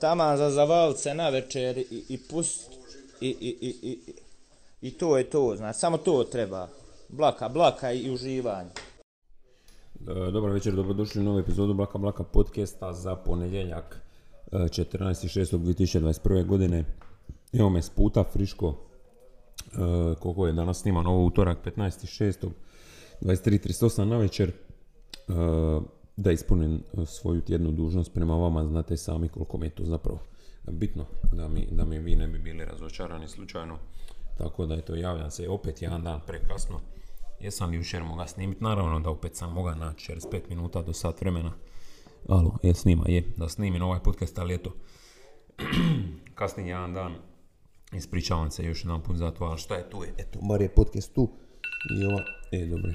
taman za zavalce na večer i, i pust i, i, i, i, i to je to, znači, samo to treba. Blaka, blaka i uživanje. E, Dobar večer, dobrodošli u novu epizodu Blaka Blaka podcasta za ponedjeljak e, 14.6.2021. godine. Evo me s puta friško, e, koliko je danas snima novo utorak 15.6. 23.38 na večer da ispunim e, svoju tjednu dužnost prema vama, znate sami koliko mi je to zapravo bitno da mi, da mi vi ne bi bili razočarani slučajno. Tako da eto, javljam se opet jedan dan prekasno. Jesam jučer moga snimiti, naravno da opet sam mogao naći 45 minuta do sat vremena. Alo, je snima, je, da snimim ovaj podcast, ali eto, kasnije jedan dan ispričavam se još jedan put za to, ali šta je tu eto, bar je podcast tu i ova, e, dobro,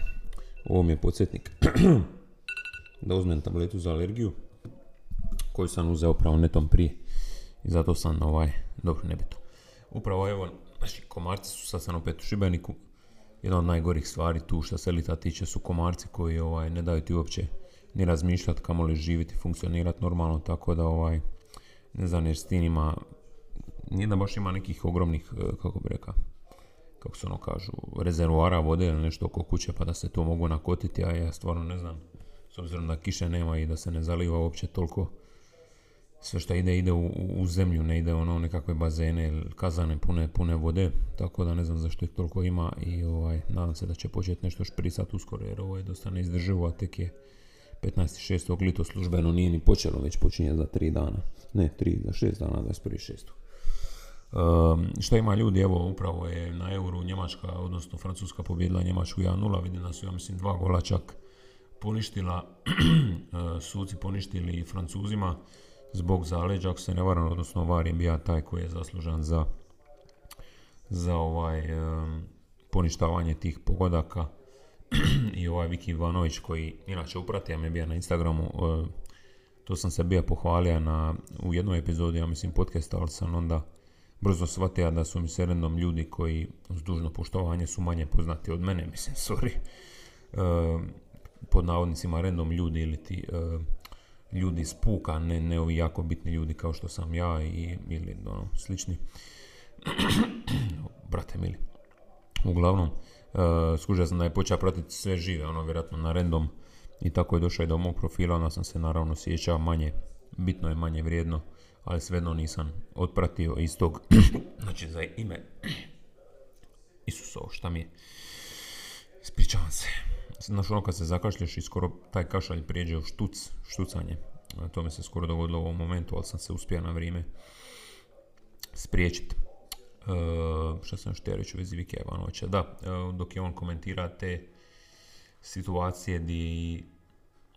ovo mi je podsjetnik. da uzmem tabletu za alergiju, koju sam uzeo pravo netom prije. I zato sam ovaj, dobro, nebito. Upravo evo, znači komarci su, sad sam opet u Šibeniku, jedna od najgorih stvari tu što se elita tiče su komarci koji ovaj, ne daju ti uopće ni razmišljati kamoli živjeti, funkcionirati normalno, tako da ovaj, ne znam jer s tim ima, nije da baš ima nekih ogromnih, eh, kako bi rekao, kako se ono kažu, rezervoara vode ili nešto oko kuće pa da se to mogu nakotiti, a ja stvarno ne znam, s obzirom da kiše nema i da se ne zaliva uopće toliko, sve što ide, ide u, zemlju, ne ide ono nekakve bazene kazane pune, pune vode, tako da ne znam zašto ih toliko ima i ovaj, nadam se da će početi nešto špricat uskoro jer ovo je dosta neizdrživo, a tek je 15.6. lito službeno nije ni počelo, već počinje za 3 dana, ne 3, za 6 dana, 21.6. Um, šta ima ljudi, evo upravo je na euru Njemačka, odnosno Francuska pobjedila Njemačku 1-0, vidim da su ja mislim dva gola čak poništila, uh, suci poništili Francuzima zbog zaleđa, ako se ne varam, odnosno VAR je bio taj koji je zaslužan za, za ovaj um, poništavanje tih pogodaka. I ovaj Viki Ivanović koji inače uprati, ja me bio na Instagramu, uh, to sam se bio pohvalio na, u jednoj epizodi, ja mislim podcasta, ali sam onda brzo shvatio da su mi se random ljudi koji uz dužno poštovanje su manje poznati od mene, mislim, sorry, pod navodnicima random ljudi ili ti uh, ljudi iz puka, ne, ne ovi jako bitni ljudi kao što sam ja i, ili ono, slični. Brate mili. Uglavnom, uh, skužio sam da je počeo pratiti sve žive, ono, vjerojatno na random i tako je došao i do mog profila, onda sam se naravno sjećao manje, bitno je manje vrijedno, ali svejedno nisam otpratio iz tog, znači za ime Isusovo, šta mi je, ispričavam se. Znaš ono kad se zakašlješ i skoro taj kašalj prijeđe u štuc, štucanje. To mi se skoro dogodilo u ovom momentu, ali sam se uspio na vrijeme spriječiti. Uh, šta sam još reći u vezi Vike Ivanovića? Da, e, dok je on komentira te situacije gdje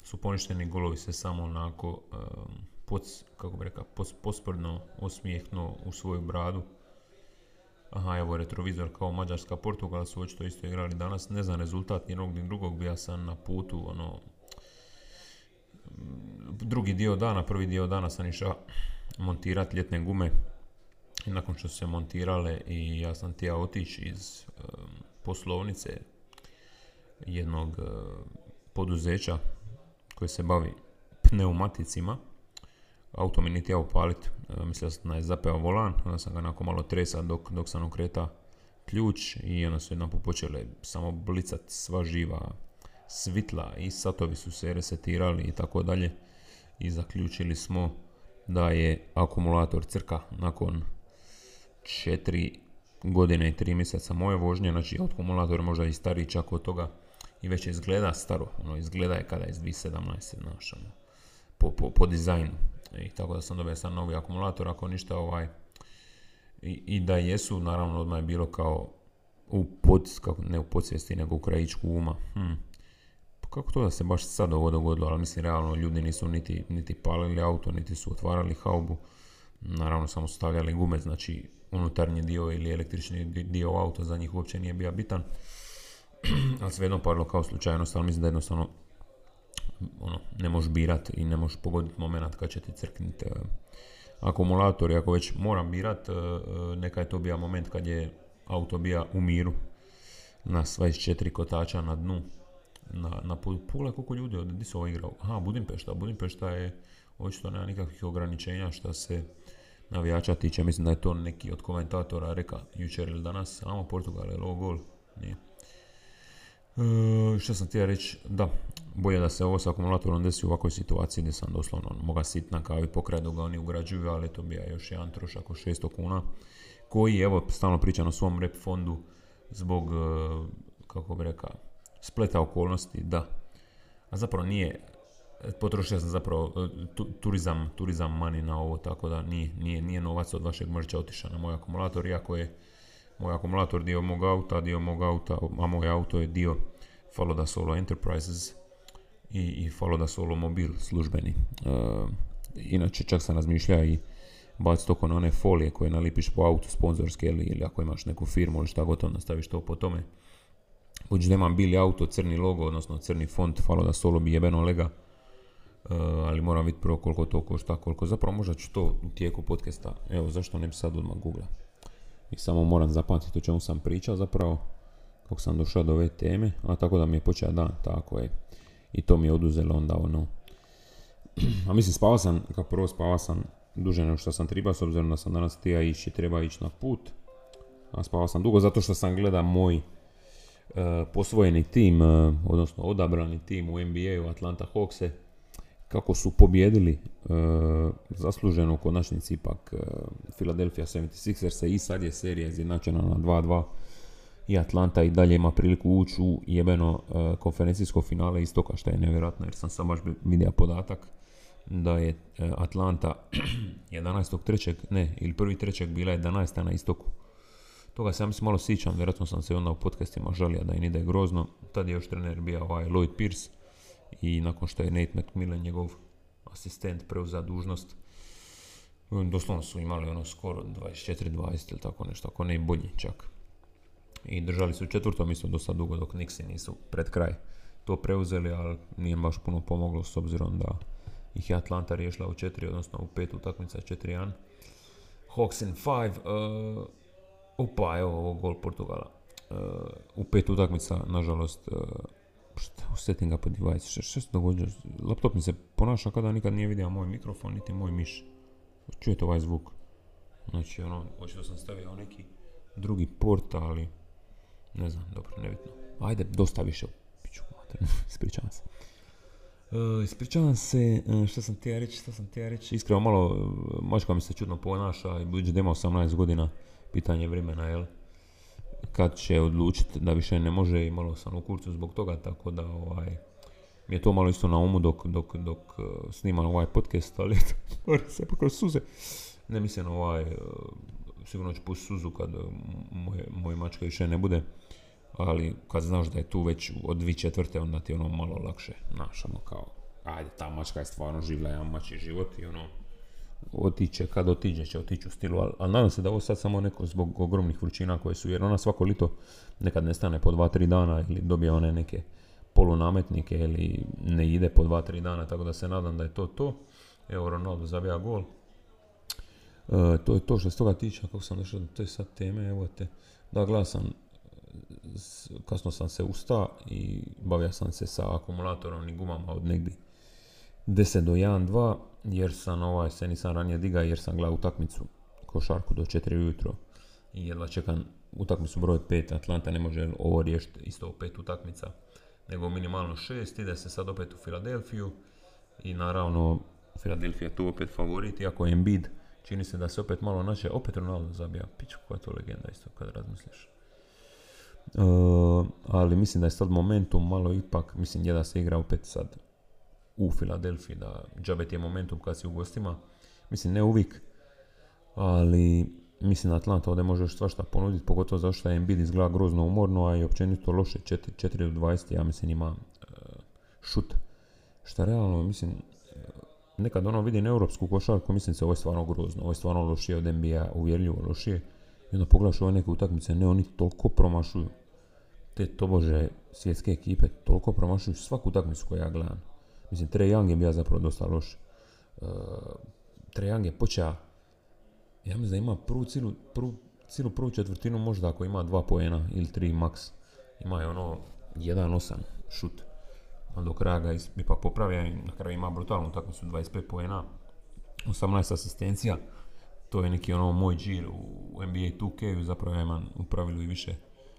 su poništeni golovi se samo onako um, kako bi rekao, pos, posprdno osmijehno u svoju bradu. Aha, evo retrovizor kao Mađarska, Portugal su očito isto igrali danas. Ne znam rezultat jednog ni drugog, bio sam na putu, ono, drugi dio dana, prvi dio dana sam išao montirati ljetne gume i nakon što su se montirale i ja sam htio otići iz poslovnice jednog poduzeća koje se bavi pneumaticima auto mi nije htio upalit, e, mislio sam da je zapeo volan, onda sam ga onako malo tresa dok, dok sam okreta ključ i onda su jedan počele samo blicat sva živa svitla i satovi su se resetirali i tako dalje i zaključili smo da je akumulator crka nakon 4 godine i 3 mjeseca moje vožnje, znači akumulator možda i stariji čak od toga i već izgleda staro, ono izgleda je kada je iz 2017. Znaš, ono, po, po, po dizajnu. I tako da sam dobio sad novi akumulator, ako ništa ovaj, i, i da jesu, naravno odmah je bilo kao u pod, ne u podsvijesti, nego u krajičku uma. Hm. Pa Kako to da se baš sad ovo dogodilo, ali mislim realno ljudi nisu niti, niti palili auto, niti su otvarali haubu. Naravno samo stavljali gume, znači unutarnji dio ili električni dio auta za njih uopće nije bio bitan. ali svejedno parilo kao slučajnost, ali mislim da jednostavno ono, ne možeš birat i ne možeš pogoditi moment kad će ti crkniti uh, akumulator i ako već moram birat, uh, neka je to bio moment kad je auto bija u miru na 24 kotača na dnu na, na. Pogledaj koliko ljudi, gdje su ovo igrao? Aha, Budimpešta. Budimpešta je očito nema nikakvih ograničenja što se navijača tiče. Mislim da je to neki od komentatora reka jučer ili danas, samo Portugal je ovo gol. Nije. E, što sam htio reći, da, bolje da se ovo sa akumulatorom desi u ovakvoj situaciji gdje sam doslovno moga sit na kavi pokraj ga oni ugrađuju, ali to bi još jedan trošak od 600 kuna koji, evo, stalno pričam o svom rep fondu zbog, e, kako bi rekao, spleta okolnosti, da. A zapravo nije, potrošio sam zapravo e, turizam, turizam money na ovo, tako da nije, nije, nije novac od vašeg mrča otišao na moj akumulator, iako je moj akumulator dio mog auta, dio mog auta, a moj auto je dio Faloda Solo Enterprises i, i Faloda Solo Mobil službeni. Uh, inače čak sam razmišljao i baciti toko na one folije koje nalipiš po autu sponzorske ili, ili ako imaš neku firmu ili šta gotovo nastaviš to po tome. Budući da imam bili auto, crni logo, odnosno crni font, Faloda Solo bi jebeno lega. Uh, ali moram vidjeti prvo koliko to košta, koliko zapravo možda ću to u tijeku podcasta, evo zašto ne bi sad odmah googla. I samo moram zapamtiti o čemu sam pričao zapravo, kako sam došao do ove teme, a tako da mi je počeo dan, tako je. I to mi je oduzelo onda ono. a mislim spavao sam, kao prvo spavao sam duže nego što sam trebao, s obzirom da sam danas htio ići, treba ići na put. A spavao sam dugo zato što sam gleda moj uh, posvojeni tim, uh, odnosno odabrani tim u NBA-u Atlanta Hawkse kako su pobjedili e, zasluženo u konačnici ipak Philadelphia 76ers i sad je serija izjednačena na 2-2 i Atlanta i dalje ima priliku ući u jebeno e, konferencijsko finale istoka što je nevjerojatno jer sam sam baš vidio podatak da je e, Atlanta 11.3. ne ili 1.3. bila 11. na istoku toga se ja mislim malo sjećam, vjerojatno sam se onda u podcastima žalio da im ide grozno. Tad je još trener bio ovaj Lloyd Pierce, i nakon što je Nate McMillan, njegov asistent, preuzeo dužnost, doslovno su imali ono skoro 24-20 ili tako nešto, ako ne bolji čak. I držali su četvrto mjesto dosta dugo dok Nixi nisu pred kraj to preuzeli, ali nije baš puno pomoglo s obzirom da ih je Atlanta riješila u četiri, odnosno u pet utakmica 4-1. Hawks in 5, uh, opa, evo ovo gol Portugala. Uh, u pet utakmica, nažalost, uh, šta, setting up device, što, što se događa? Laptop mi se ponaša kada nikad nije vidio moj mikrofon, niti moj miš. Čujete ovaj zvuk? Znači, ono, očito sam stavio neki drugi port, ali ne znam, dobro, nebitno. Ajde, dosta više, piću, ispričavam se. Uh, ispričavam se, uh, što sam ti reći, što sam ti reći, iskreno malo, uh, mačka mi se čudno ponaša i budući da ima 18 godina, pitanje vremena, jel? kad će odlučiti da više ne može i malo sam u kurcu zbog toga, tako da ovaj, mi je to malo isto na umu dok, dok, dok uh, snimam ovaj podcast, ali se pokroz suze. Ne mislim ovaj, sigurno ću pustiti suzu kad moje, moj mačka više ne bude, ali kad znaš da je tu već od dvi četvrte, onda ti ono malo lakše, znaš, ono kao, ajde, ta mačka je stvarno živla jedan mači život i ono, otiće, kad otiđe će otići u stilu, ali, nadam se da ovo sad samo neko zbog ogromnih vrućina koje su, jer ona svako lito nekad nestane po 2-3 dana ili dobije one neke polunametnike ili ne ide po 2-3 dana, tako da se nadam da je to to. Evo Ronaldo zabija gol. E, to je to što se toga tiče, kako sam došao do te sad teme, evo te. Da, gledao sam, kasno sam se ustao i bavio sam se sa akumulatorom i gumama od negdje 10 do 1-2 jer sam ovaj se nisam ranije diga jer sam gledao utakmicu košarku do 4 ujutro. I jedva čekam utakmicu broj 5 Atlanta ne može ovo riješiti isto 5 utakmica nego minimalno 6 ide se sad opet u Filadelfiju i naravno Filadelfija tu opet favorit iako je Embiid čini se da se opet malo naše opet Ronaldo zabija piću koja je to legenda isto kad razmisliš uh, ali mislim da je sad momentum malo ipak mislim da se igra opet sad u Filadelfiji, da džabet je momentum kad si u gostima. Mislim, ne uvijek, ali mislim Atlanta ovdje može još svašta ponuditi, pogotovo zato što je Embiid izgleda grozno umorno, a i općenito loše 4, do 20, ja mislim ima uh, šut. Šta realno, mislim, uh, nekad ono vidi europsku košarku, mislim se ovo je stvarno grozno, ovo je stvarno lošije od NBA, uvjerljivo lošije. I onda pogledaš ove neke utakmice, ne, oni toliko promašuju. Te tobože svjetske ekipe toliko promašuju svaku utakmicu koju ja gledam. Mislim, Trae Young je bio zapravo dosta loš. Uh, Trae Young je počeo, ja mislim da ima prvu cijelu, prvu, cijelu prvu četvrtinu možda ako ima dva poena ili tri max. Ima je ono 1-8 šut. ali do kraja ga ipak popravlja i na kraju ima brutalnu utakmicu 25 poena, 18 asistencija. To je neki ono moj džir u NBA 2K, zapravo ja imam u pravilu i više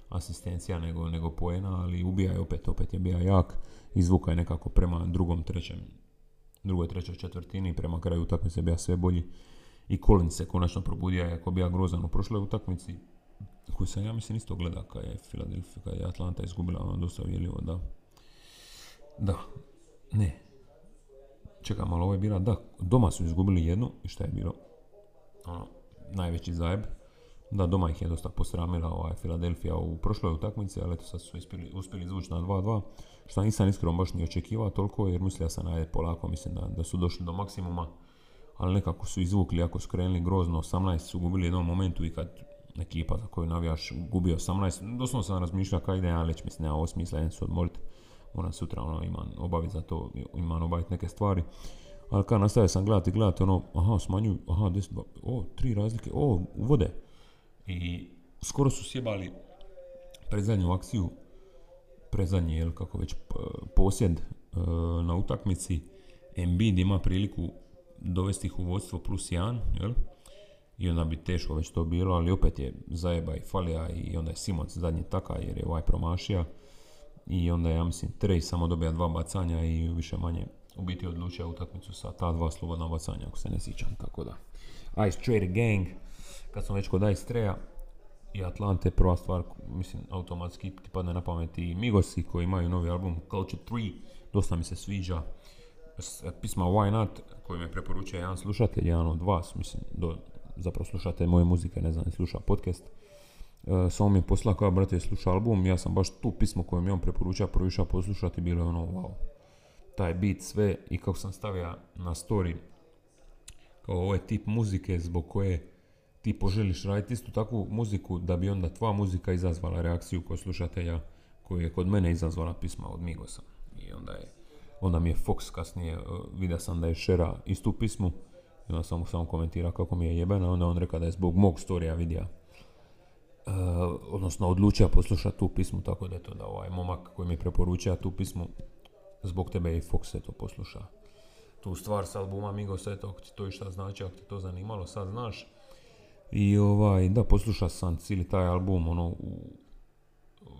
asistencija nego, nego poena, ali ubija je opet, opet je bio jak. Izvuka je nekako prema drugom, trećem, drugoj, trećoj četvrtini, prema kraju utakmice bio sve bolji. I Collins se konačno probudio, iako bio grozan u prošloj utakmici, koju sam ja mislim isto gleda kad je Philadelphia, kad je Atlanta izgubila, ono dosta uvjerljivo, da. Da, ne. Čekaj, malo ovo je bila, da, doma su izgubili jednu i šta je bilo? Ono, najveći zajeb. Da, doma ih je dosta posramila ovaj Philadelphia u prošloj utakmici, ali eto sad su uspjeli, uspjeli izvući na 2-2, što nisam iskreno baš ni očekivao toliko, jer mislio sam ajde polako, mislim da, da su došli do maksimuma, ali nekako su izvukli, ako su krenuli grozno, 18 su gubili jednom momentu i kad ekipa za koju navijaš gubi 18, doslovno sam razmišljao kaj ide, ali mislim, nema ovo smisla, jedan se odmoriti, moram sutra ono, imam obaviti za to, imam obaviti neke stvari. Ali kad nastavio sam gledati, gledati ono, aha, smanjuju, aha, 10, ba- o, tri razlike, o, uvode. I skoro su sjebali predzadnju akciju, predzadnji, jel, kako već, posjed e, na utakmici. Embiid ima priliku dovesti ih u vodstvo plus jedan, jel? I onda bi teško već to bilo, ali opet je zajeba i falija i onda je Simons zadnji taka jer je ovaj promašija. I onda je, ja mislim, Trej samo dobija dva bacanja i više manje u biti odlučio utakmicu sa ta dva slobodna bacanja, ako se ne sjećam, tako da. Ice Trader Gang, kad sam već kod Ice Treja i Atlante, prva stvar, mislim, automatski ti padne na pamet i Migosi koji imaju novi album Culture 3, dosta mi se sviđa. S- Pisma Why Not, koji me preporučuje jedan slušatelj, jedan od vas, mislim, do, zapravo slušate moje muzike, ne znam, sluša podcast. E, samo mi je poslao kao, brate, sluša album, ja sam baš tu pismo koje mi on preporučio proišao poslušati, bilo je ono, wow, taj beat, sve, i kako sam stavio na story, kao ovo je tip muzike zbog koje ti poželiš raditi istu takvu muziku da bi onda tvoja muzika izazvala reakciju kod slušatelja koju je kod mene izazvala pisma od Migosa. I onda je onda mi je Fox kasnije, uh, vidio sam da je šera istu pismu i onda sam mu samo komentirao kako mi je jebena, onda on rekao da je zbog mog storija vidio uh, odnosno odlučio poslušati tu pismu, tako da je to da ovaj momak koji mi je preporučio tu pismu, zbog tebe je i Fox to posluša. Tu stvar s albuma Migos, eto, ako ti to išta znači, ako te to zanimalo, sad znaš. I ovaj, da, poslušao sam cijeli taj album, ono, u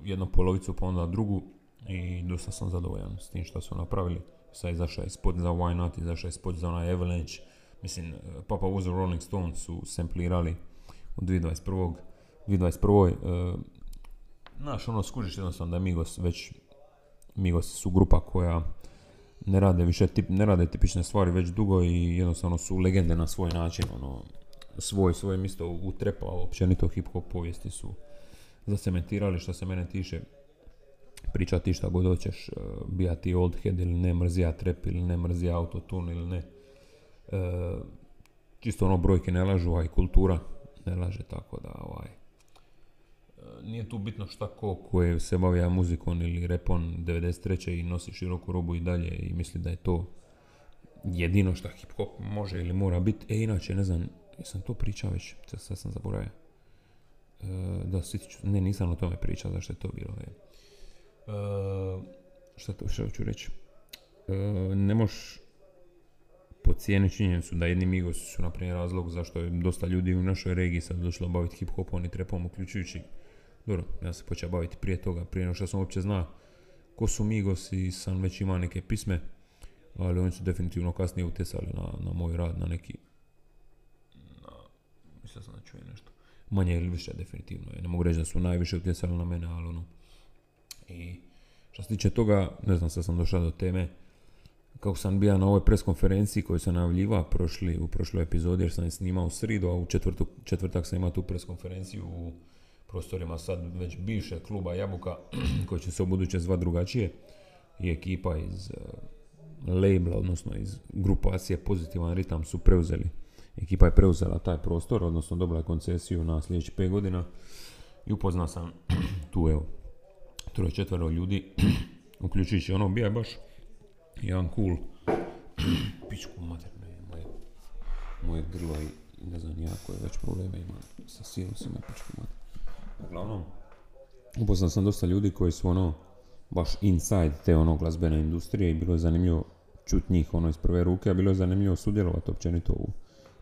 jednu polovicu, pa onda drugu i dosta sam zadovoljan s tim što su napravili. Sad izašao je spot za Why Not, izašao je spot za onaj Avalanche. Mislim, Papa Uzo Rolling Stones su samplirali u 2021. 2021. Uh, znaš, ono, skužiš jednostavno da Migos već, Migos su grupa koja ne rade više, tip, ne rade tipične stvari već dugo i jednostavno su legende na svoj način, ono, svoj, svoje mjesto u trepa, općenito hip hop povijesti su zacementirali što se mene tiče pričati šta god hoćeš, uh, bija ti old head ili ne, mrzija trap ili ne, mrzija autotune ili ne. Uh, čisto ono brojke ne lažu, a i kultura ne laže, tako da ovaj, nije tu bitno šta ko koje se bavija muzikom ili repom 93. i nosi široku robu i dalje i misli da je to jedino šta hip hop može ili mora biti. E, inače, ne znam, jesam to pričao već, sad sam zaboravio. E, da, ću, ne, nisam o tome pričao, zašto je to bilo. E. E, šta to što ću reći? E, ne možeš pocijeniti činjenicu da jedni Migos su na primjer razlog zašto je dosta ljudi u našoj regiji sad došlo baviti hip hopom i trepom, uključujući dobro, ja se počeo baviti prije toga, prije nego što sam uopće zna ko su Migos i sam već imao neke pisme, ali oni su definitivno kasnije utjecali na, na moj rad, na neki na, mislio sam da čuje nešto. Manje ili više definitivno, ja ne mogu reći da su najviše utjecali na mene, ali ono. I što se tiče toga, ne znam, sad sam došao do teme. Kako sam bio na ovoj pres konferenciji koju sam najavljiva prošli, u prošloj epizodi jer sam je snimao u sridu, a u četvrtu, četvrtak sam imao tu pres konferenciju u prostorima sad već bivše kluba Jabuka koji će se u buduće zvat drugačije i ekipa iz uh, labela, odnosno iz grupacije Pozitivan ritam su preuzeli. Ekipa je preuzela taj prostor, odnosno dobila je koncesiju na sljedećih 5 godina i upoznao sam tu evo troje četvero ljudi, uključujući ono bija baš jedan cool pičku mater, ne, moje, moje grlo i ne znam ja koje već probleme imam sa sinusima pičku mater. Uglavnom, upoznao sam dosta ljudi koji su ono baš inside te ono glazbene industrije i bilo je zanimljivo čut njih ono iz prve ruke, a bilo je zanimljivo sudjelovati općenito u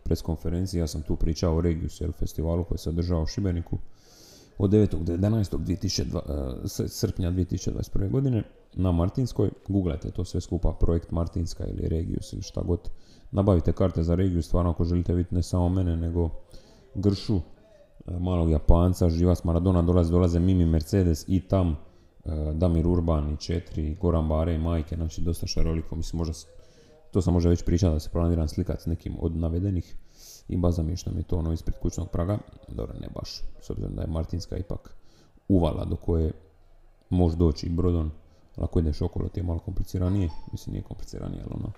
preskonferenciji. Ja sam tu pričao o Regius, jel, festivalu koji se održava u Šibeniku od 9. do 11. 2002, e, srpnja 2021. godine na Martinskoj. Googlajte to sve skupa, projekt Martinska ili Regius ili šta god. Nabavite karte za Regius, stvarno ako želite vidjeti ne samo mene, nego Gršu, malog Japanca, Živas Maradona, dolaze, dolaze Mimi Mercedes i tam e, Damir Urban i četiri, Goran Bare i Majke, znači dosta šaroliko, mislim možda, to sam možda već pričao da se planiram slikati s nekim od navedenih i baza mi što mi to ono ispred kućnog praga, dobro ne baš, s obzirom da je Martinska ipak uvala do koje može doći i brodom, ako ideš okolo ti je malo kompliciranije, mislim nije kompliciranije, ali ono,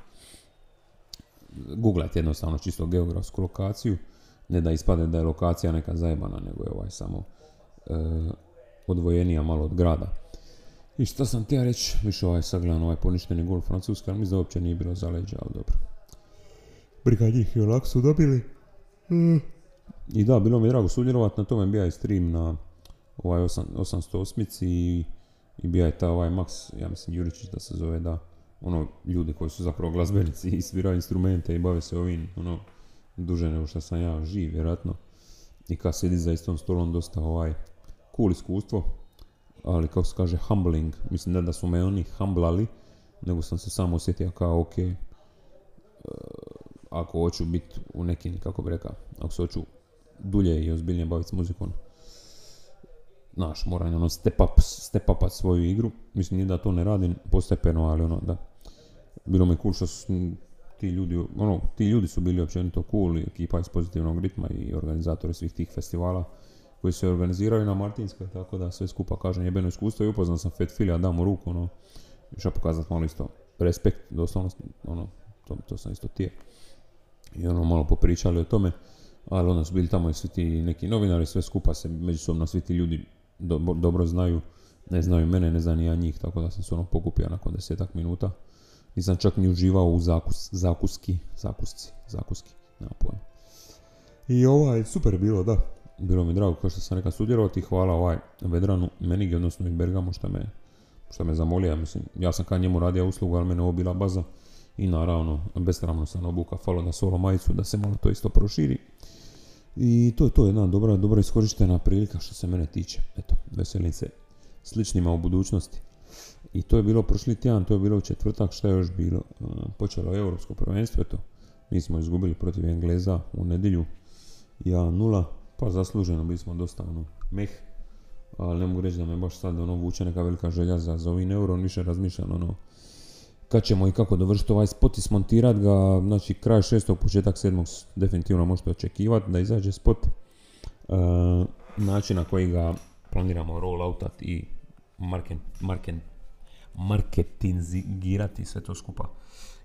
googlajte jednostavno čisto geografsku lokaciju, ne da ispade da je lokacija neka zajebana, nego je ovaj samo e, odvojenija malo od grada. I što sam ti ja reći, više ovaj sagledan ovaj poništeni gol Francuska, ali mi da uopće nije bilo zaleđa, ali dobro. Briga njih i onako su dobili. I da, bilo mi je drago sudjelovati, na tome bija i stream na ovaj 808 i, i bija je ta ovaj Max, ja mislim Juričić da se zove, da, ono, ljudi koji su zapravo glazbenici i sviraju instrumente i bave se ovim, ono, duže nego što sam ja živ, vjerojatno. I kad sedi za istom stolom dosta ovaj, cool iskustvo, ali kako se kaže humbling, mislim da su me oni humblali, nego sam se samo osjetio kao ok, ako hoću biti u nekim, kako bi rekao, ako se hoću dulje i ozbiljnije baviti s muzikom, znaš, moram ono step up, step upat svoju igru. Mislim, nije da to ne radim postepeno, ali ono, da. Bilo mi cool što su ti ljudi, ono, ti ljudi su bili općenito cool ekipa iz pozitivnog ritma i organizatori svih tih festivala koji se organiziraju na Martinskoj, tako da sve skupa kažem jebeno iskustvo i upoznao sam Fat Filija, dam mu ruku, ono, još pokazati malo isto respekt, doslovno, ono, to, to sam isto tije i ono malo popričali o tome, ali onda su bili tamo i svi ti neki novinari, sve skupa se međusobno svi ti ljudi dobro znaju, ne znaju mene, ne znam ni ja njih, tako da sam se ono pokupio nakon desetak minuta. Nisam čak ni uživao u zakus, zakuski, zakusci, zakuski, nema pojma. I ovaj, super bilo, da. Bilo mi drago, kao što sam rekao, sudjelovati. Hvala ovaj Vedranu Menigi, odnosno i Bergamu, što me, što me zamolio. Mislim, ja sam kad njemu radio uslugu, ali mene ovo bila baza i naravno besramno sam obuka falo na solo majicu da se malo to isto proširi. I to je to jedna dobra, dobra iskorištena prilika što se mene tiče. Eto, veselim se sličnima u budućnosti. I to je bilo prošli tjedan, to je bilo u četvrtak, što je još bilo? Počelo je Europsko prvenstvo, eto, mi smo izgubili protiv Engleza u nedjelju 1-0, pa zasluženo bili smo dosta ono, meh, ali ne mogu reći da me baš sad ono vuče neka velika želja za, za ovim više razmišljam ono, kad ćemo i kako dovršiti ovaj spot i smontirati ga, znači kraj šestog, početak sedmog definitivno možete očekivati da izađe spot. E, način na koji ga planiramo rolloutat i market, market, marketingirati sve to skupa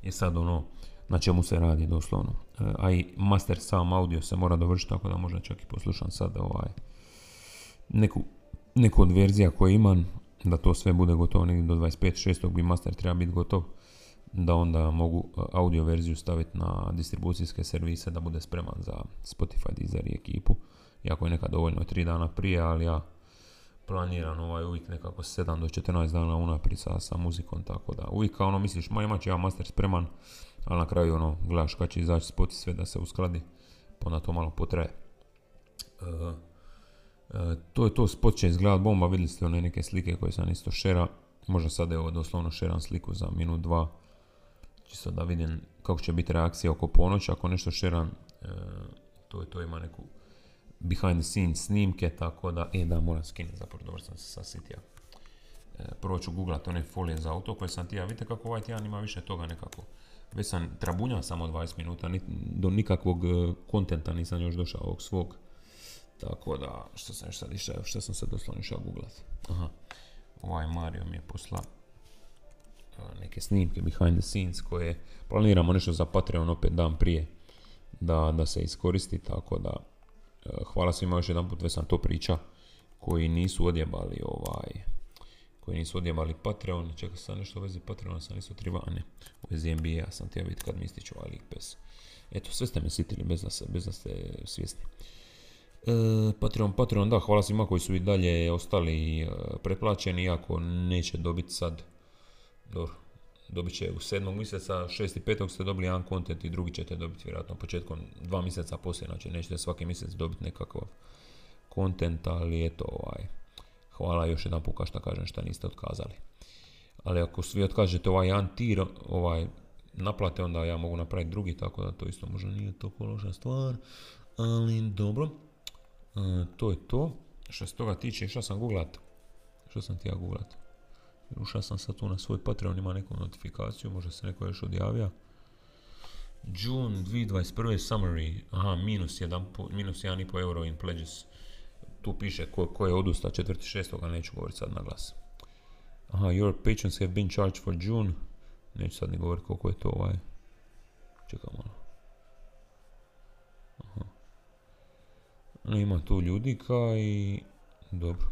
je sad ono na čemu se radi doslovno. E, a i master sam audio se mora dovršiti tako da možda čak i poslušam sad ovaj neku, neku od verzija koje imam da to sve bude gotovo negdje do 25.6. bi master treba biti gotov da onda mogu e, audio verziju staviti na distribucijske servise da bude spreman za Spotify, Deezer i ekipu. Iako je nekad dovoljno 3 dana prije, ali ja planiram ovaj uvijek nekako 7 do 14 dana unaprijed sa, sa muzikom, tako da uvijek kao ono misliš, ma imat ću ja master spreman, ali na kraju ono, gledaš kad će izaći spot sve da se uskladi, pa onda to malo potraje. Uh, to je to, spot će izgledat bomba, vidjeli ste one neke slike koje sam isto šera. Možda sad evo doslovno šeram sliku za minut, dva. Čisto da vidim kako će biti reakcija oko ponoći. Ako nešto šeram, e, to, to ima neku behind the scenes snimke, tako da, e da, moram skinuti, zapravo dobro sam se sasitio. E, prvo ću googlat one folije za auto koje sam tija, vidite kako ovaj tjedan ima više toga nekako. Već sam trabunja samo 20 minuta, do nikakvog kontenta nisam još došao ovog svog tako da, što sam sad išao, što sam sad doslovno išao googlat. Aha, ovaj Mario mi je posla neke snimke behind the scenes koje planiramo nešto za Patreon opet dan prije da, da se iskoristi, tako da e, hvala svima još jedan put, već sam to priča, koji nisu odjebali ovaj, koji nisu odjebali Patreon, čekaj sam nešto u vezi Patreona, sam isto treba, a ne, u vezi NBA sam htio vidjeti kad mi ističu ovaj Eto, sve ste me sitili bez da, se, bez da ste svjesni. E, Patreon, Patreon, da, hvala svima koji su i dalje ostali e, preplaćeni, iako neće dobiti sad, dobro, dobit će u sedmog mjeseca, šest i petog ste dobili jedan kontent i drugi ćete dobiti vjerojatno početkom dva mjeseca poslije, znači nećete svaki mjesec dobiti nekakav kontent, ali eto, ovaj, hvala još jedan puka šta kažem šta niste otkazali. Ali ako svi otkažete ovaj jedan tir, ovaj, naplate, onda ja mogu napraviti drugi, tako da to isto možda nije toliko loša stvar. Ali dobro, E, to je to. Što se toga tiče, što sam googlat? Što sam ti ja googlat? Ušao sam sad tu na svoj Patreon, ima neku notifikaciju, možda se neko još odjavio. June 2021. summary, aha, minus 1,5 minus euro in pledges. Tu piše ko, je odusta 4.6. ali neću govoriti sad na glas. Aha, your patrons have been charged for June. Neću sad ni govoriti koliko je to ovaj. Čekaj malo. Ima tu ljudika i... Dobro.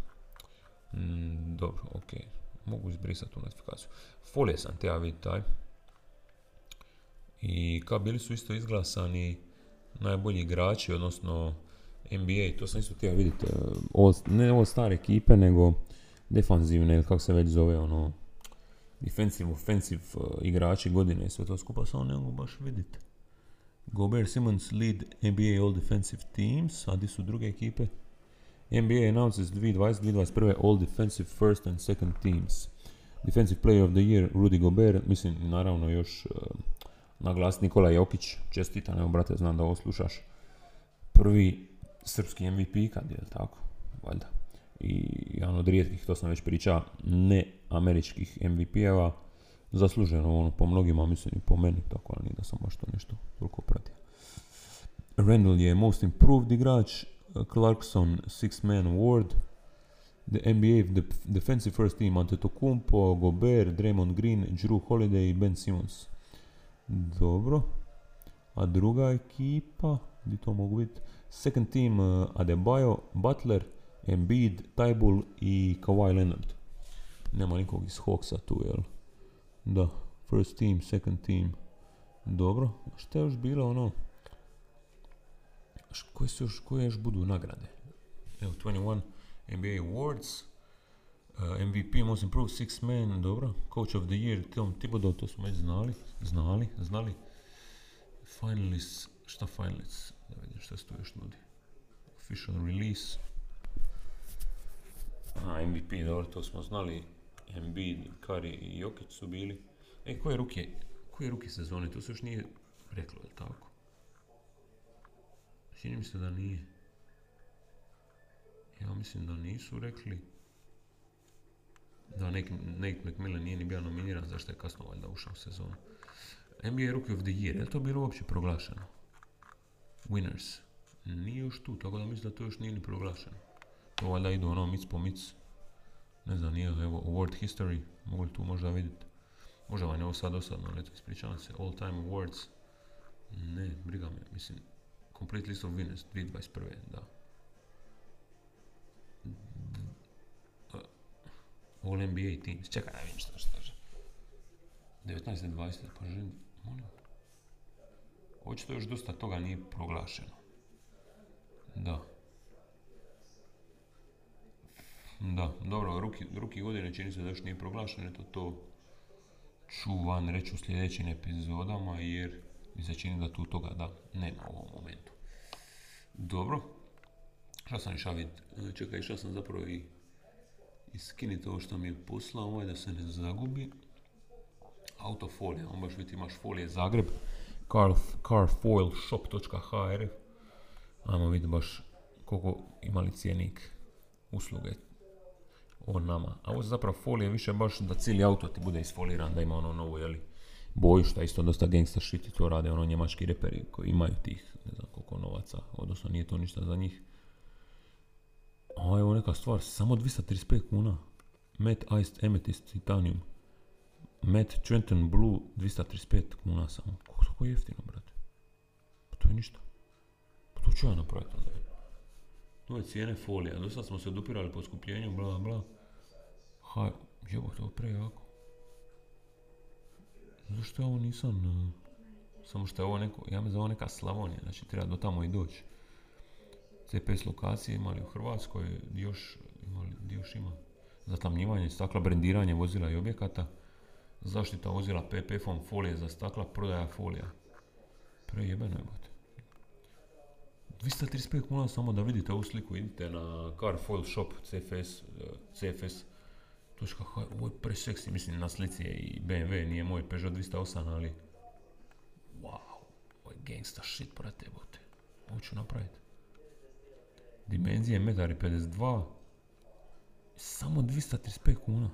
Mm, dobro, ok. Mogu izbrisati tu notifikaciju. Folije sam te ja vidjeti taj. I kao bili su isto izglasani najbolji igrači, odnosno NBA, to sam isto htio vidjeti. E, ne ovo stare ekipe, nego defanzivne, kako se već zove, ono, defensive, offensive uh, igrači godine i sve to skupa, samo ne mogu baš vidjeti. Gobert Simmons lead NBA All Defensive Teams, a di su druge ekipe? NBA announces 2020-2021 All Defensive First and Second Teams. Defensive Player of the Year Rudy Gobert, mislim naravno još uh, naglas Nikola Jokić, čestitam, evo brate, znam da ovo slušaš. Prvi srpski MVP kad je, tako, valjda. I jedan od rijetkih, to sam već pričao, ne američkih MVP-eva zasluženo ono, po mnogima, mislim i po meni, tako ali da sam baš to nešto toliko pratio. Randall je most improved igrač, Clarkson six man award, the NBA defensive first team Antetokounmpo, Gobert, Draymond Green, Drew Holiday i Ben Simmons. Dobro. A druga ekipa, gdje to mogu vidjeti? Second team uh, Adebayo, Butler, Embiid, Tybull i Kawhi Leonard. Nema nikog iz Hawksa tu, jel? Da, first team, second team. Dobro, šta je još bilo ono? Koje su još, koje još budu nagrade? Evo, 21 NBA Awards, uh, MVP, Most Improved Six Man, dobro. Coach of the Year, Tom Thibodeau, to smo već znali, znali, znali. Finalists, šta finalists? Da vidim šta se tu još nudi. Official release. Aha, MVP, dobro, to smo znali. Embiid, Kari i Jokić su bili. E, koje ruke, koje ruke sezone? To se još nije reklo, je tako? Čini mi se da nije. Ja mislim da nisu rekli. Da, Nate, McMillan nije ni bio nominiran, zašto je kasno valjda ušao u sezonu. NBA Rookie of the Year, je li to bilo uopće proglašeno? Winners. Nije još tu, tako da mislim da to još nije ni proglašeno. To valjda idu ono mic po mic. Ne znam, nije evo award history, mogu li tu možda vidjeti. Možda vam je ovo sad dosadno, ali ispričavam se. All time awards. Ne, briga me, mislim. Complete list of winners 2021. Da. All NBA teams. Čekaj, da vidim što što kaže. 19. 20. pa želim, molim. Očito još dosta toga nije proglašeno. Da. Da, dobro, ruki, ruki godine čini se da još nije proglašeno, eto to ću vam reći u sljedećim epizodama jer mi se čini da tu toga da nema u ovom momentu. Dobro, šta sam išao vidjeti? E, čekaj, išao sam zapravo i iskiniti ovo što mi je poslao, ovaj da se ne zagubi. Autofolija, on baš vidi imaš folije Zagreb, carfoilshop.hr Ajmo vidjeti baš koliko imali cijenik usluge o nama. A ovo je zapravo folije više baš da cijeli auto ti bude isfoliran, da ima ono novu, jeli, boju, što isto dosta gangsta shit to rade ono njemački reperi koji imaju tih, ne znam koliko novaca, odnosno nije to ništa za njih. A evo neka stvar, samo 235 kuna. Matte Iced Amethyst Titanium. Matte Trenton Blue 235 kuna samo. Kako je jeftino, brate? Pa to je ništa. Pa to ću ja napraviti onda. To je cijene folija. Dosta smo se odupirali po skupljenju, bla bla. Ha, jebo, to prejako. Zašto ja ovo nisam... Uh, samo što je ovo neko, ja me za ovo neka Slavonija, znači treba do tamo i doći. CPS lokacije imali u Hrvatskoj, još, imali, još ima zatamnjivanje stakla, brendiranje vozila i objekata, zaštita vozila PPF-om, folije za stakla, prodaja folija. Prejebeno je, bote. 235 kuna samo da vidite ovu sliku, idite na Car Foil Shop CFS, eh, CFS Točka, ovo je preseksi, mislim na slici je i BMW, nije moj Peugeot 208, ali wow, ovo je gangsta shit, brate, bote. Ovo ću napraviti. Dimenzije 1,52 samo 235 kuna.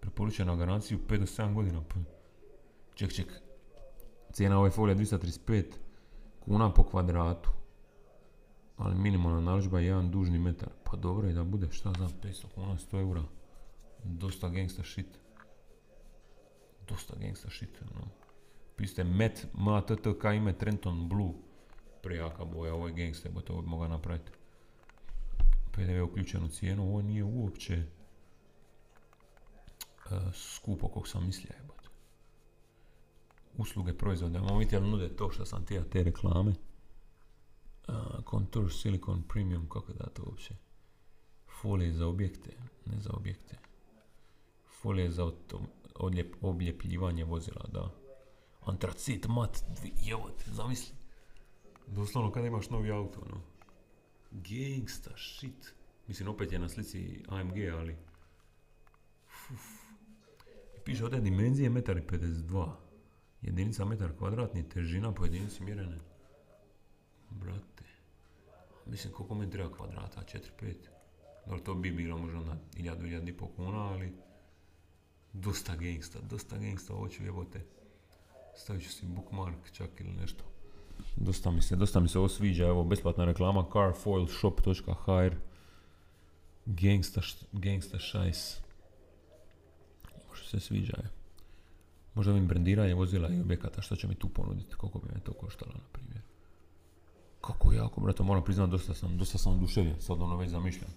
Preporučena garanciju 5 do 7 godina. Ček, ček. Cijena ove folije 235 kuna po kvadratu. Ali minimalna narudžba je jedan dužni metar. Pa dobro je da bude, šta znam, 500 kuna, 100 eura. Dosta gangsta shit. Dosta gangsta shit, no. Piste Met, MATTK ime Trenton Blue. Prejaka boja, ovo je gangsta, bo to moga napraviti. PDV je uključen u cijenu, ovo nije uopće uh, skupo kog sam mislio jebote. Usluge proizvode, imamo vidjeti nude to što sam tija te reklame. Contour Silicon Premium, kako da to uopće? Folije za objekte, ne za objekte. Folije za auto, odljep, obljepljivanje vozila, da. Antracit mat, jevote, zamisli. Doslovno kada imaš novi auto, no. Gangsta shit. Mislim, opet je na slici AMG, ali... Uf. Piše ovdje dimenzije 1,52 m. Jedinica metar kvadratni, težina po jedinici mjerene. Brate. Mislim, koliko mi treba kvadrata? 4-5. Dobro, to bi bilo možda na 1000 i pol kuna, ali... Dosta gangsta, dosta gangsta, ovo ću jebote. Stavit ću si bookmark čak ili nešto. Dosta mi se, dosta mi se ovo sviđa, evo, besplatna reklama carfoilshop.hr Gangsta, gangsta šajs. Možda se sviđa, je. Možda mi brendiranje vozila i objekata, što će mi tu ponuditi, koliko bi me to koštalo, na primjer. Kako jako, brate, moram priznati, dosta sam, dosta sam oduševljen, sad ono već zamišljam.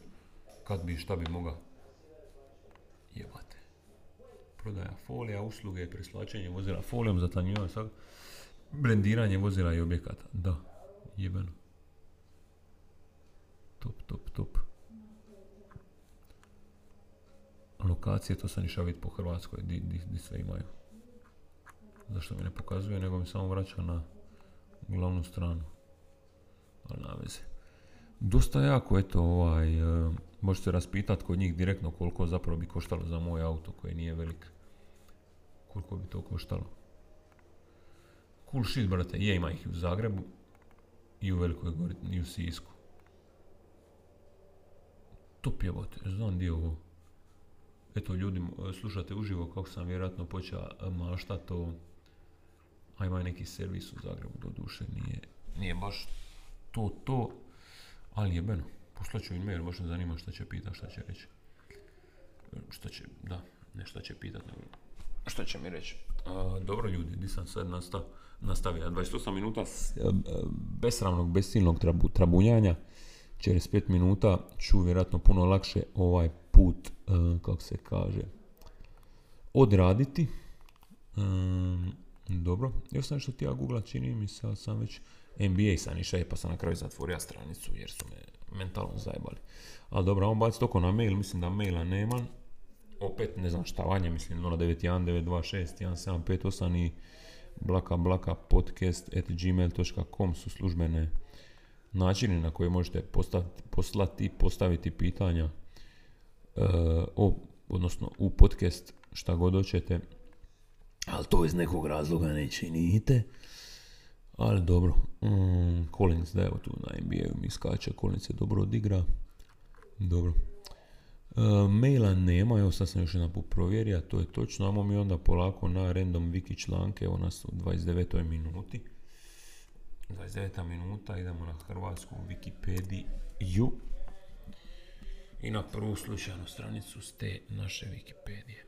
Kad bi, šta bi mogao. Jebate. Prodaja folija, usluge, preslačenje vozila folijom, zatanjivanje, sad. Brendiranje vozila i objekata, da, jebeno. Top, top, top. Lokacije, to sam išao vidjeti po Hrvatskoj, di, di, di sve imaju. Zašto mi ne pokazuje, nego mi samo vraća na glavnu stranu. Ali na. Dosta jako, eto, ovaj, e, možete raspitati kod njih direktno koliko zapravo bi koštalo za moj auto koji nije velik. Koliko bi to koštalo. Cool shit, brate. Je, ima ih i u Zagrebu. I u Velikoj Gori, i u Sisku. Top jebote, znam di je ovo. Eto, ljudi, slušate uživo kako sam vjerojatno počeo maštat o... A ima neki servis u Zagrebu, do duše nije, nije baš to to, ali jebeno. Poslaću im mail, baš me zanima šta će pita, šta će reći. Šta će, da, ne šta će pitat, nego šta će mi reći. dobro ljudi, di sam sad nastao nastavio. 28 minuta e, e, besramnog, besilnog trabu, trabunjanja. Čez 5 minuta ću vjerojatno puno lakše ovaj put, e, kako se kaže, odraditi. dobro, još sam nešto htio googla, čini mi se, sam već NBA sam išao pa sam na kraju zatvorio stranicu jer su me mentalno zajebali. Ali dobro, on baci toko na mail, mislim da maila nema. Opet ne znam šta vanje, mislim 091 926 1758 i blaka blaka podcast at gmail.com su službene načini na koje možete poslati, poslati postaviti pitanja o, odnosno u podcast šta god hoćete ali to iz nekog razloga ne činite ali dobro mm, Collins da evo tu na NBA mi skače Collins je dobro odigra dobro E, maila nema, evo sad sam još jedan put provjerio, to je točno, ajmo mi onda polako na random wiki članke, evo nas u 29. minuti. 29. minuta, idemo na hrvatsku Wikipediju i na prvu slučajnu stranicu s te naše Wikipedije.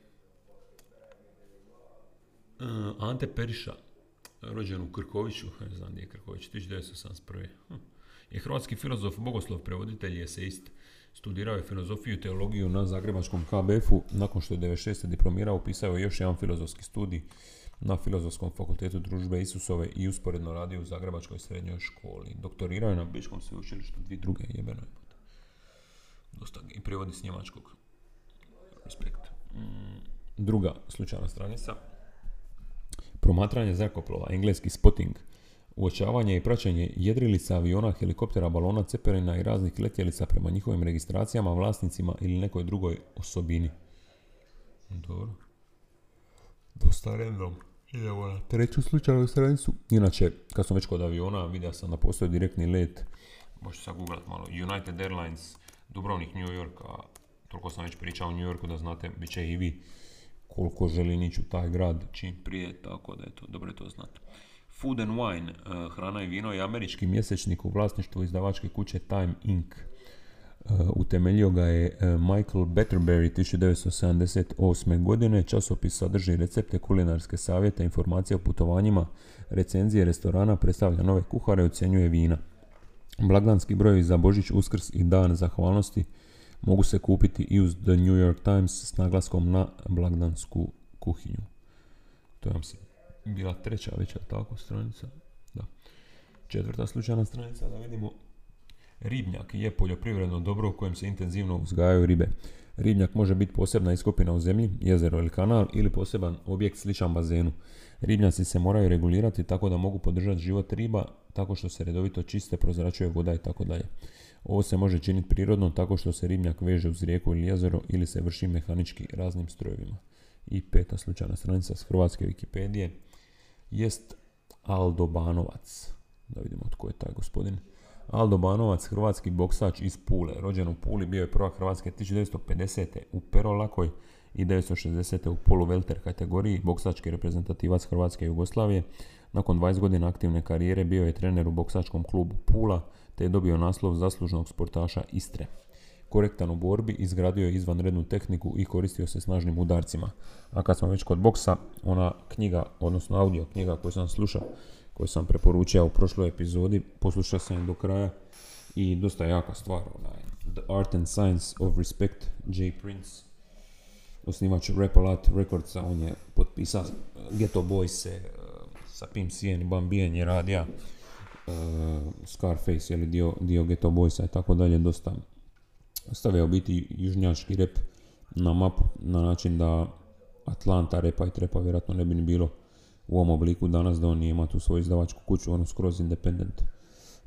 E, Ante Periša, rođen u Krkoviću, ne znam gdje je Krković, 1981. Hm. Je hrvatski filozof, bogoslov, prevoditelj i eseist. Studirao je filozofiju i teologiju na Zagrebačkom KBF-u. Nakon što je 96. diplomirao, upisao je još jedan filozofski studij na Filozofskom fakultetu družbe Isusove i usporedno radio u Zagrebačkoj srednjoj školi. Doktorirao je na Biškom sveučilištu dvije druge jebeno je. Dosta i prijevodi s njemačkog. Respekt. Mm, druga slučajna stranica. Promatranje zrakoplova, engleski spotting, uočavanje i praćenje jedrilica, aviona, helikoptera, balona, cepelina i raznih letjelica prema njihovim registracijama, vlasnicima ili nekoj drugoj osobini. Dobro. Dosta random. Idemo na treću slučajnu stranicu. Inače, kad sam već kod aviona, vidio sam da postoji direktni let. Možete sad googlat malo. United Airlines, Dubrovnik, New York, a toliko sam već pričao o New Yorku da znate, bit će i vi koliko želi ići u taj grad čim prije, tako da je to, dobro je to znati. Food and Wine, eh, hrana i vino je američki mjesečnik u vlasništvu izdavačke kuće Time Inc. Uh, utemeljio ga je uh, Michael Betterberry 1978. godine. Časopis sadrži recepte, kulinarske savjete, informacije o putovanjima, recenzije restorana, predstavlja nove kuhare, ocjenjuje vina. Blagdanski broj za Božić, Uskrs i Dan zahvalnosti mogu se kupiti i uz The New York Times s naglaskom na blagdansku kuhinju. To je se bila treća već, tako, stranica? Da. Četvrta slučajna stranica, da vidimo Ribnjak je poljoprivredno dobro u kojem se intenzivno uzgajaju ribe. Ribnjak može biti posebna iskopina u zemlji, jezero ili kanal ili poseban objekt sličan bazenu. Ribnjaci se moraju regulirati tako da mogu podržati život riba tako što se redovito čiste, prozračuje voda i tako dalje. Ovo se može činiti prirodno tako što se ribnjak veže uz rijeku ili jezero ili se vrši mehanički raznim strojevima. I peta slučajna stranica s hrvatske Wikipedije jest Aldo Banovac. Da vidimo tko je taj gospodin. Aldo Banovac, hrvatski boksač iz Pule. Rođen u Puli, bio je prvak Hrvatske 1950. u Perolakoj i 1960. u polu welter kategoriji, boksački reprezentativac Hrvatske i Jugoslavije. Nakon 20 godina aktivne karijere bio je trener u boksačkom klubu Pula, te je dobio naslov zaslužnog sportaša Istre. Korektan u borbi, izgradio je izvanrednu tehniku i koristio se snažnim udarcima. A kad smo već kod boksa, ona knjiga, odnosno audio knjiga koju sam slušao, koju sam preporučio u prošloj epizodi, poslušao sam je do kraja i dosta jaka stvar, onaj, The Art and Science of Respect, J. Prince, osnivač Repolat Recordsa, on je potpisao Ghetto Boys sa Pim Sien i Bambijen je radija uh, Scarface, ili dio, dio Ghetto Boysa i tako dalje, dosta stavio biti južnjački rep na mapu na način da Atlanta repa i trepa vjerojatno ne bi ni bilo u ovom obliku danas da on ima tu svoju izdavačku kuću, ono skroz independent.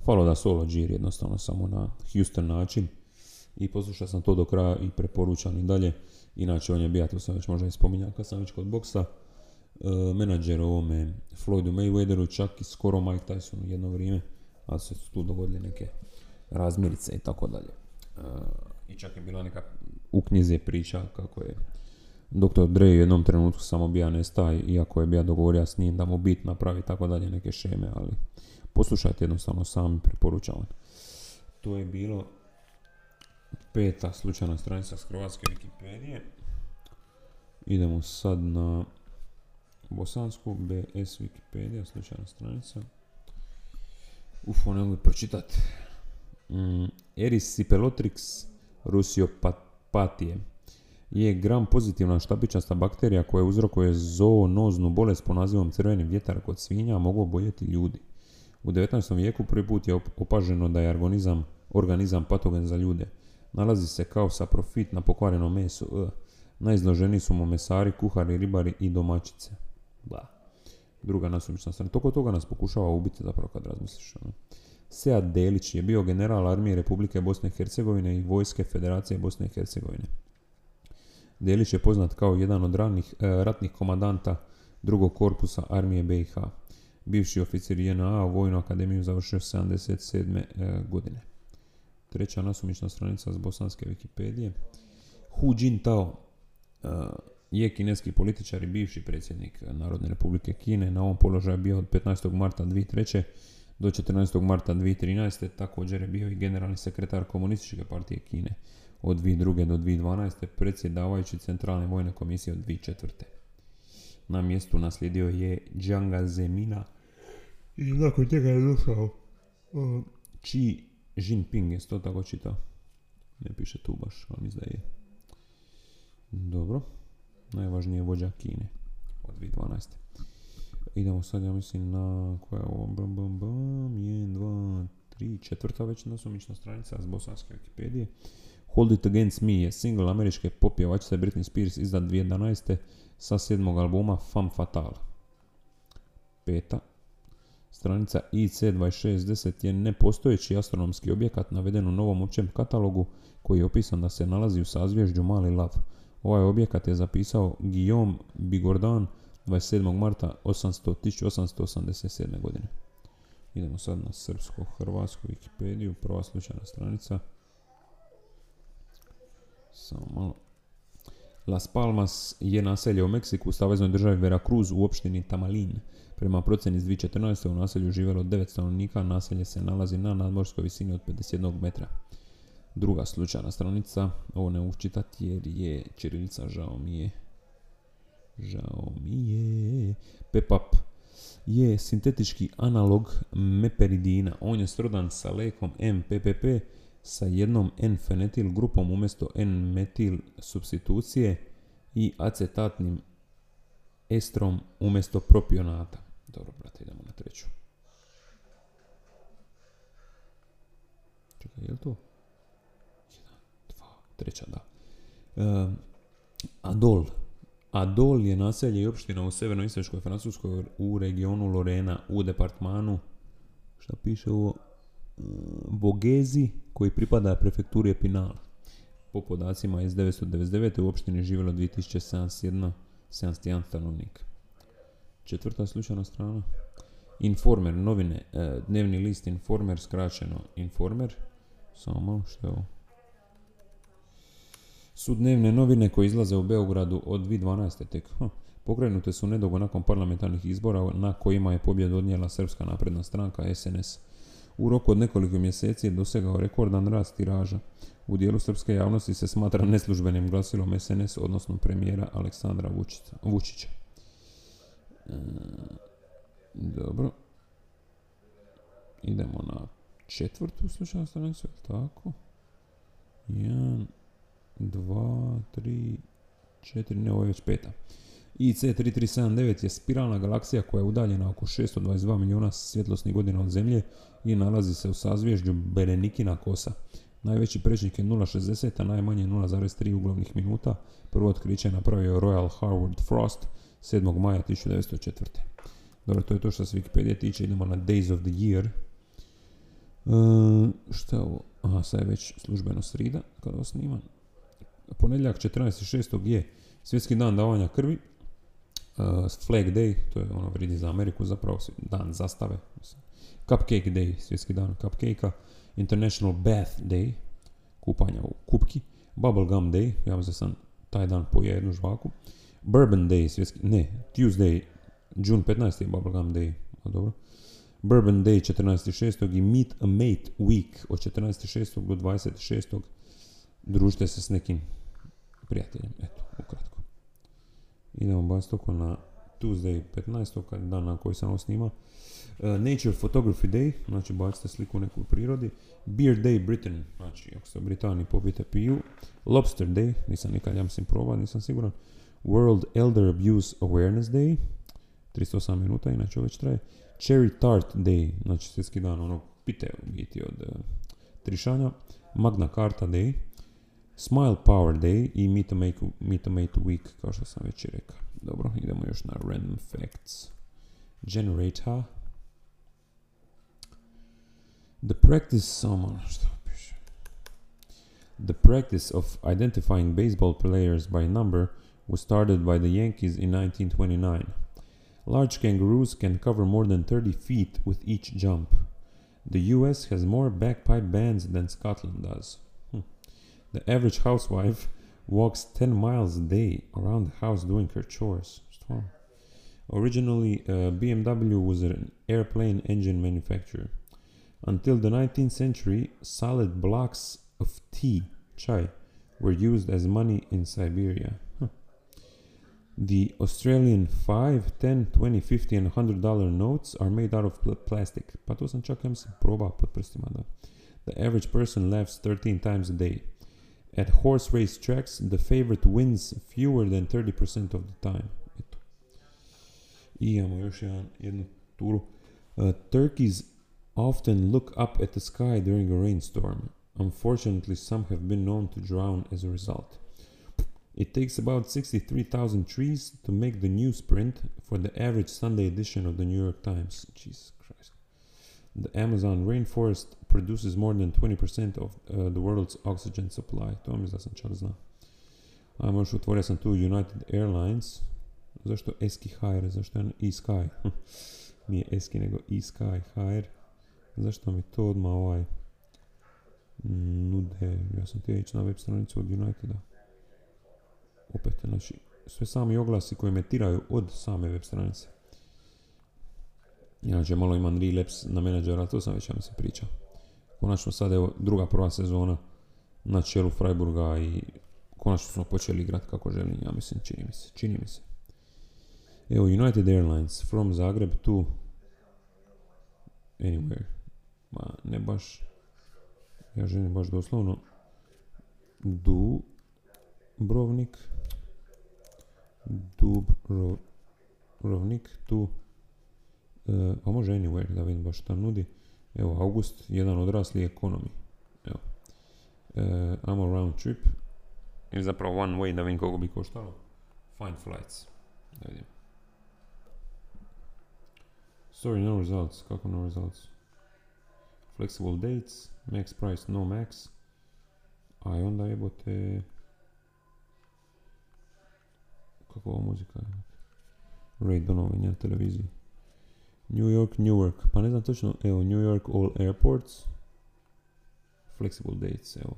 Falo da solo džir jednostavno samo na Houston način i poslušao sam to do kraja i preporučam i dalje. Inače on je bija, to sam već možda i spominjao kad sam već kod boksa, menadžer ovome Floydu Mayweatheru, čak i skoro Mike Tysonu jedno vrijeme, ali se tu dogodile neke razmirice i tako dalje. E, I čak je bila neka u knjizi priča kako je Dr. Dre u jednom trenutku samo bija nesta, iako je bija dogovorio s njim da mu bit napravi tako dalje neke šeme, ali poslušajte jednostavno sami, preporučavam. To je bilo peta slučajna stranica s Hrvatske Wikipedije. Idemo sad na bosansku BS Wikipedia, slučajna stranica. Uf, ne mogu pročitati. Mm, Eris rusiopatije je gram pozitivna štapičasta bakterija koja uzrokuje zoonoznu bolest po nazivom crveni vjetar kod svinja, a mogu oboljeti ljudi. U 19. vijeku prvi put je opaženo da je organizam, organizam patogen za ljude. Nalazi se kao saprofit na pokvareno meso. E. Najizloženiji su mu mesari, kuhari, ribari i domaćice. Da. Druga nasumična strana. Toko toga nas pokušava ubiti zapravo kad razmisliš. Ono. Sead Delić je bio general armije Republike Bosne i Hercegovine i vojske Federacije Bosne i Hercegovine. Delić je poznat kao jedan od ranih, e, ratnih komandanta drugog korpusa armije BiH. Bivši oficir JNA u Vojnu akademiju završio 77. E, godine. Treća nasumična stranica s bosanske Wikipedije. Hu Jintao e, je kineski političar i bivši predsjednik Narodne republike Kine. Na ovom položaju bio od 15. marta 2003 do 14. marta 2013. također je bio i generalni sekretar komunističke partije Kine od 2002. do 2012. predsjedavajući centralne vojne komisije od 2004. Na mjestu naslijedio je Jianga Zemina i nakon njega je došao uh, Xi Jinping, je to tako čitao? Ne piše tu baš, ali da je. Dobro. Najvažniji je vođa Kine od 2012. idemo sad, ja mislim, na koja je ovo, bam, bam, bam, 1, 2, 3, četvrta već nasumična stranica s bosanske Wikipedije. Hold It Against Me je single američke pop pjevačice Britney Spears izdan 2011. sa sedmog albuma Femme Fatale. Peta. Stranica IC2610 je nepostojeći astronomski objekat naveden u novom općem katalogu koji je opisan da se nalazi u sazvježđu Mali Lav. Ovaj objekat je zapisao Guillaume Bigordan 27. marta 800, 1887. godine. Idemo sad na srpsko-hrvatsku Wikipediju, prva slučajna stranica. Samo malo. Las Palmas je naselje u Meksiku u saveznoj državi Veracruz u opštini Tamalin. Prema procjeni iz 2014. u naselju živjelo 9 stanovnika, naselje se nalazi na nadmorskoj visini od 51 metra. Druga slučajna stranica, ovo ne učitati jer je čirilica, žao mi je. Žao mi je. Pepap je sintetički analog meperidina. On je srodan sa lekom MPPP sa jednom N-fenetil grupom umjesto N-metil substitucije i acetatnim estrom umjesto propionata. Dobro, brate, idemo na treću. Čekaj, je li to? Treća, da. E, Adol. Adol je naselje i opština u severno-istočkoj Francuskoj u regionu Lorena u departmanu šta piše ovo Vogezi koji pripada prefekturi Epinal. Po podacima iz 1999. u opštini živjelo 2071 71 stanovnik. Četvrta slučajna strana. Informer, novine, e, dnevni list Informer, skraćeno Informer. Samo malo što je ovo. Su dnevne novine koje izlaze u Beogradu od 2012. tek. Hm. Pokrenute su nedugo nakon parlamentarnih izbora na kojima je pobjedu odnijela Srpska napredna stranka SNS. U roku od nekoliko mjeseci je dosegao rekordan rast tiraža. U dijelu srpske javnosti se smatra neslužbenim glasilom SNS, odnosno premijera Aleksandra Vučića. E, dobro. Idemo na četvrtu slučajnu stranicu, tako? Jedan, dva, tri, četiri, ne, ovo je već peta. IC3379 je spiralna galaksija koja je udaljena oko 622 milijuna svjetlosnih godina od Zemlje i nalazi se u sazvježđu Berenikina kosa. Najveći prečnik je 0,60, a najmanje 0,3 uglavnih minuta. Prvo otkriće je napravio Royal Harvard Frost 7. maja 1904. Dobro, to je to što se Wikipedia tiče. Idemo na Days of the Year. E, šta je ovo? Aha, sad je već službeno srida kada ovo snimam. Ponedjeljak 14.6. je Svjetski dan davanja krvi. Uh, Flag Day, to je ono vridi za Ameriku zapravo, dan zastave. Cupcake Day, svjetski dan cupcakea. International Bath Day, kupanja u kupki. Bubblegum Day, ja mislim sam taj dan poje jednu žvaku. Bourbon Day, svjetski, ne, Tuesday, June 15. je Bubblegum Day, a dobro. Bourbon Day 14.6. i Meet a Mate Week od 14.6. do 26. Družite se s nekim prijateljem, eto, ukratko. Idemo baciti oko na Tuesday 15. kad dan na koji sam ovo. Uh, Nature Photography Day, znači bacite sliku neku u prirodi. Beer Day Britain, znači ako ste u Britaniji popijete piju. Lobster Day, nisam nikad ja mislim probao, nisam siguran. World Elder Abuse Awareness Day, 308 minuta, inače već traje. Cherry Tart Day, znači svjetski dan onog pite u biti od uh, trišanja. Magna Carta Day, Smile Power Day i Mate, Meet a Mate Week, kao što sam već rekao. Dobro, idemo još na Random Facts. Generator. The practice, samo što piše. The practice of identifying baseball players by number was started by the Yankees in 1929. Large kangaroos can cover more than 30 feet with each jump. The US has more bagpipe bands than Scotland does. The average housewife walks 10 miles a day around the house doing her chores. Originally, uh, BMW was an airplane engine manufacturer. Until the 19th century, solid blocks of tea, chai, were used as money in Siberia. The Australian 5, 10, 20, 50 and 100 dollar notes are made out of pl- plastic. The average person laughs 13 times a day. At horse race tracks, the favorite wins fewer than 30% of the time. Eto. I imamo još jedan, jednu turu. Uh, turkeys often look up at the sky during a rainstorm. Unfortunately, some have been known to drown as a result. It takes about 63,000 trees to make the newsprint for the average Sunday edition of the New York Times. Jesus. The Amazon rainforest produces more than 20% of uh, the world's oxygen supply. To mi da sam čak zna. Ajmo još otvorio sam tu United Airlines. Zašto Eski HR? Zašto je e-Sky? Nije Eski nego e-Sky HR. Zašto mi to odmah ovaj nude? Ja sam htio ići na web stranicu od Uniteda. Opet, znači, sve sami oglasi koji metiraju od same web stranice. Inače, malo imam relapse na menadžera, to sam već ja mislim pričao. Konačno sad evo druga prva sezona na čelu Freiburga i konačno smo počeli igrati kako želim, ja mislim, čini mi se, čini mi se. Evo, United Airlines, from Zagreb to anywhere. Ma, ne baš, ja želim baš doslovno du, Brovnik, Dubrovnik tu, e, a može anywhere da vidim baš šta nudi. Evo, August, jedan odrasli ekonomi. Evo. E, I'm round trip. Ili zapravo one way da vidim koliko bi koštalo. Find flights. Da vidim. Sorry, no results. Kako no results? Flexible dates, max price, no max. A i onda jebote... Kako ovo muzika je? Rate donovi na televiziji. New York, Newark. Pa ne znam točno, evo, New York all airports. Flexible dates, evo.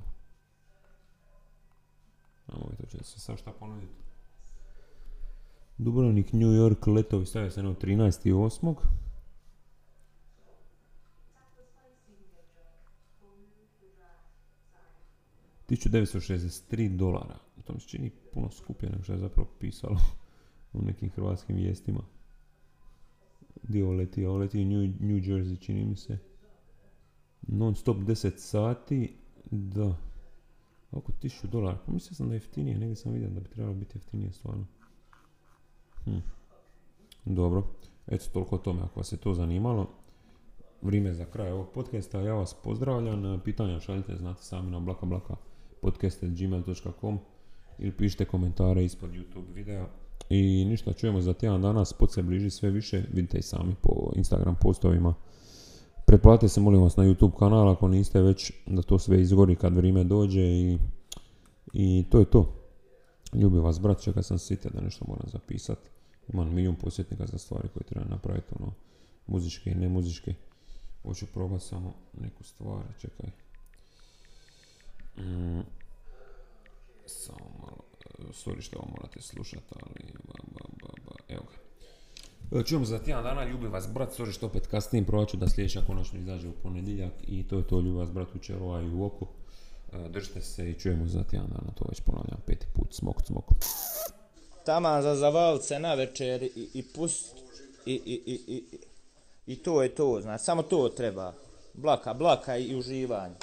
Ajmo vidjeti, će se sad šta ponuditi. Dubrovnik, New York, letovi stavio se na 13.8. 1963 dolara. To mi se čini puno skuplje nego što je zapravo pisalo u nekim hrvatskim vijestima. Dio ovo leti? Ovo leti New, Jersey, čini mi se. Non stop 10 sati, da. Oko 1000 dolara. Pa mislio sam da je jeftinije, negdje sam vidio da bi trebalo biti jeftinije stvarno. Hm. Dobro. Eto, toliko o tome ako vas je to zanimalo. Vrijeme za kraj ovog podcasta. Ja vas pozdravljam. Pitanja šaljite, znate sami na blaka blaka podcast.gmail.com ili pišite komentare ispod YouTube videa. I ništa, čujemo za tjedan danas, pod se bliži sve više, vidite i sami po Instagram postovima. Pretplatite se molim vas na YouTube kanal ako niste već da to sve izgori kad vrijeme dođe i, i to je to. Ljubi vas brat, čekaj sam sitio da nešto moram zapisati. Imam milijun posjetnika za stvari koje treba napraviti, ono, muzičke i ne muzičke. Hoću probati samo neku stvar, čekaj. Mm, samo malo, sorry što ovo morate slušati, ali ba, ba, ba, ba, evo ga. Čujemo za tjedan dana, ljubi vas brat, sorry što opet kasnim, probat ću da sljedeća konačno izađe u ponedjeljak i to je to, ljubi vas brat u čerova i u oku. Držite se i čujemo za tjedan dana, to već ponavljam peti put, smok, smok. Taman za zavalce na večer i, i pust i, i, i, i, i to je to, znači samo to treba. Blaka, blaka i uživanje.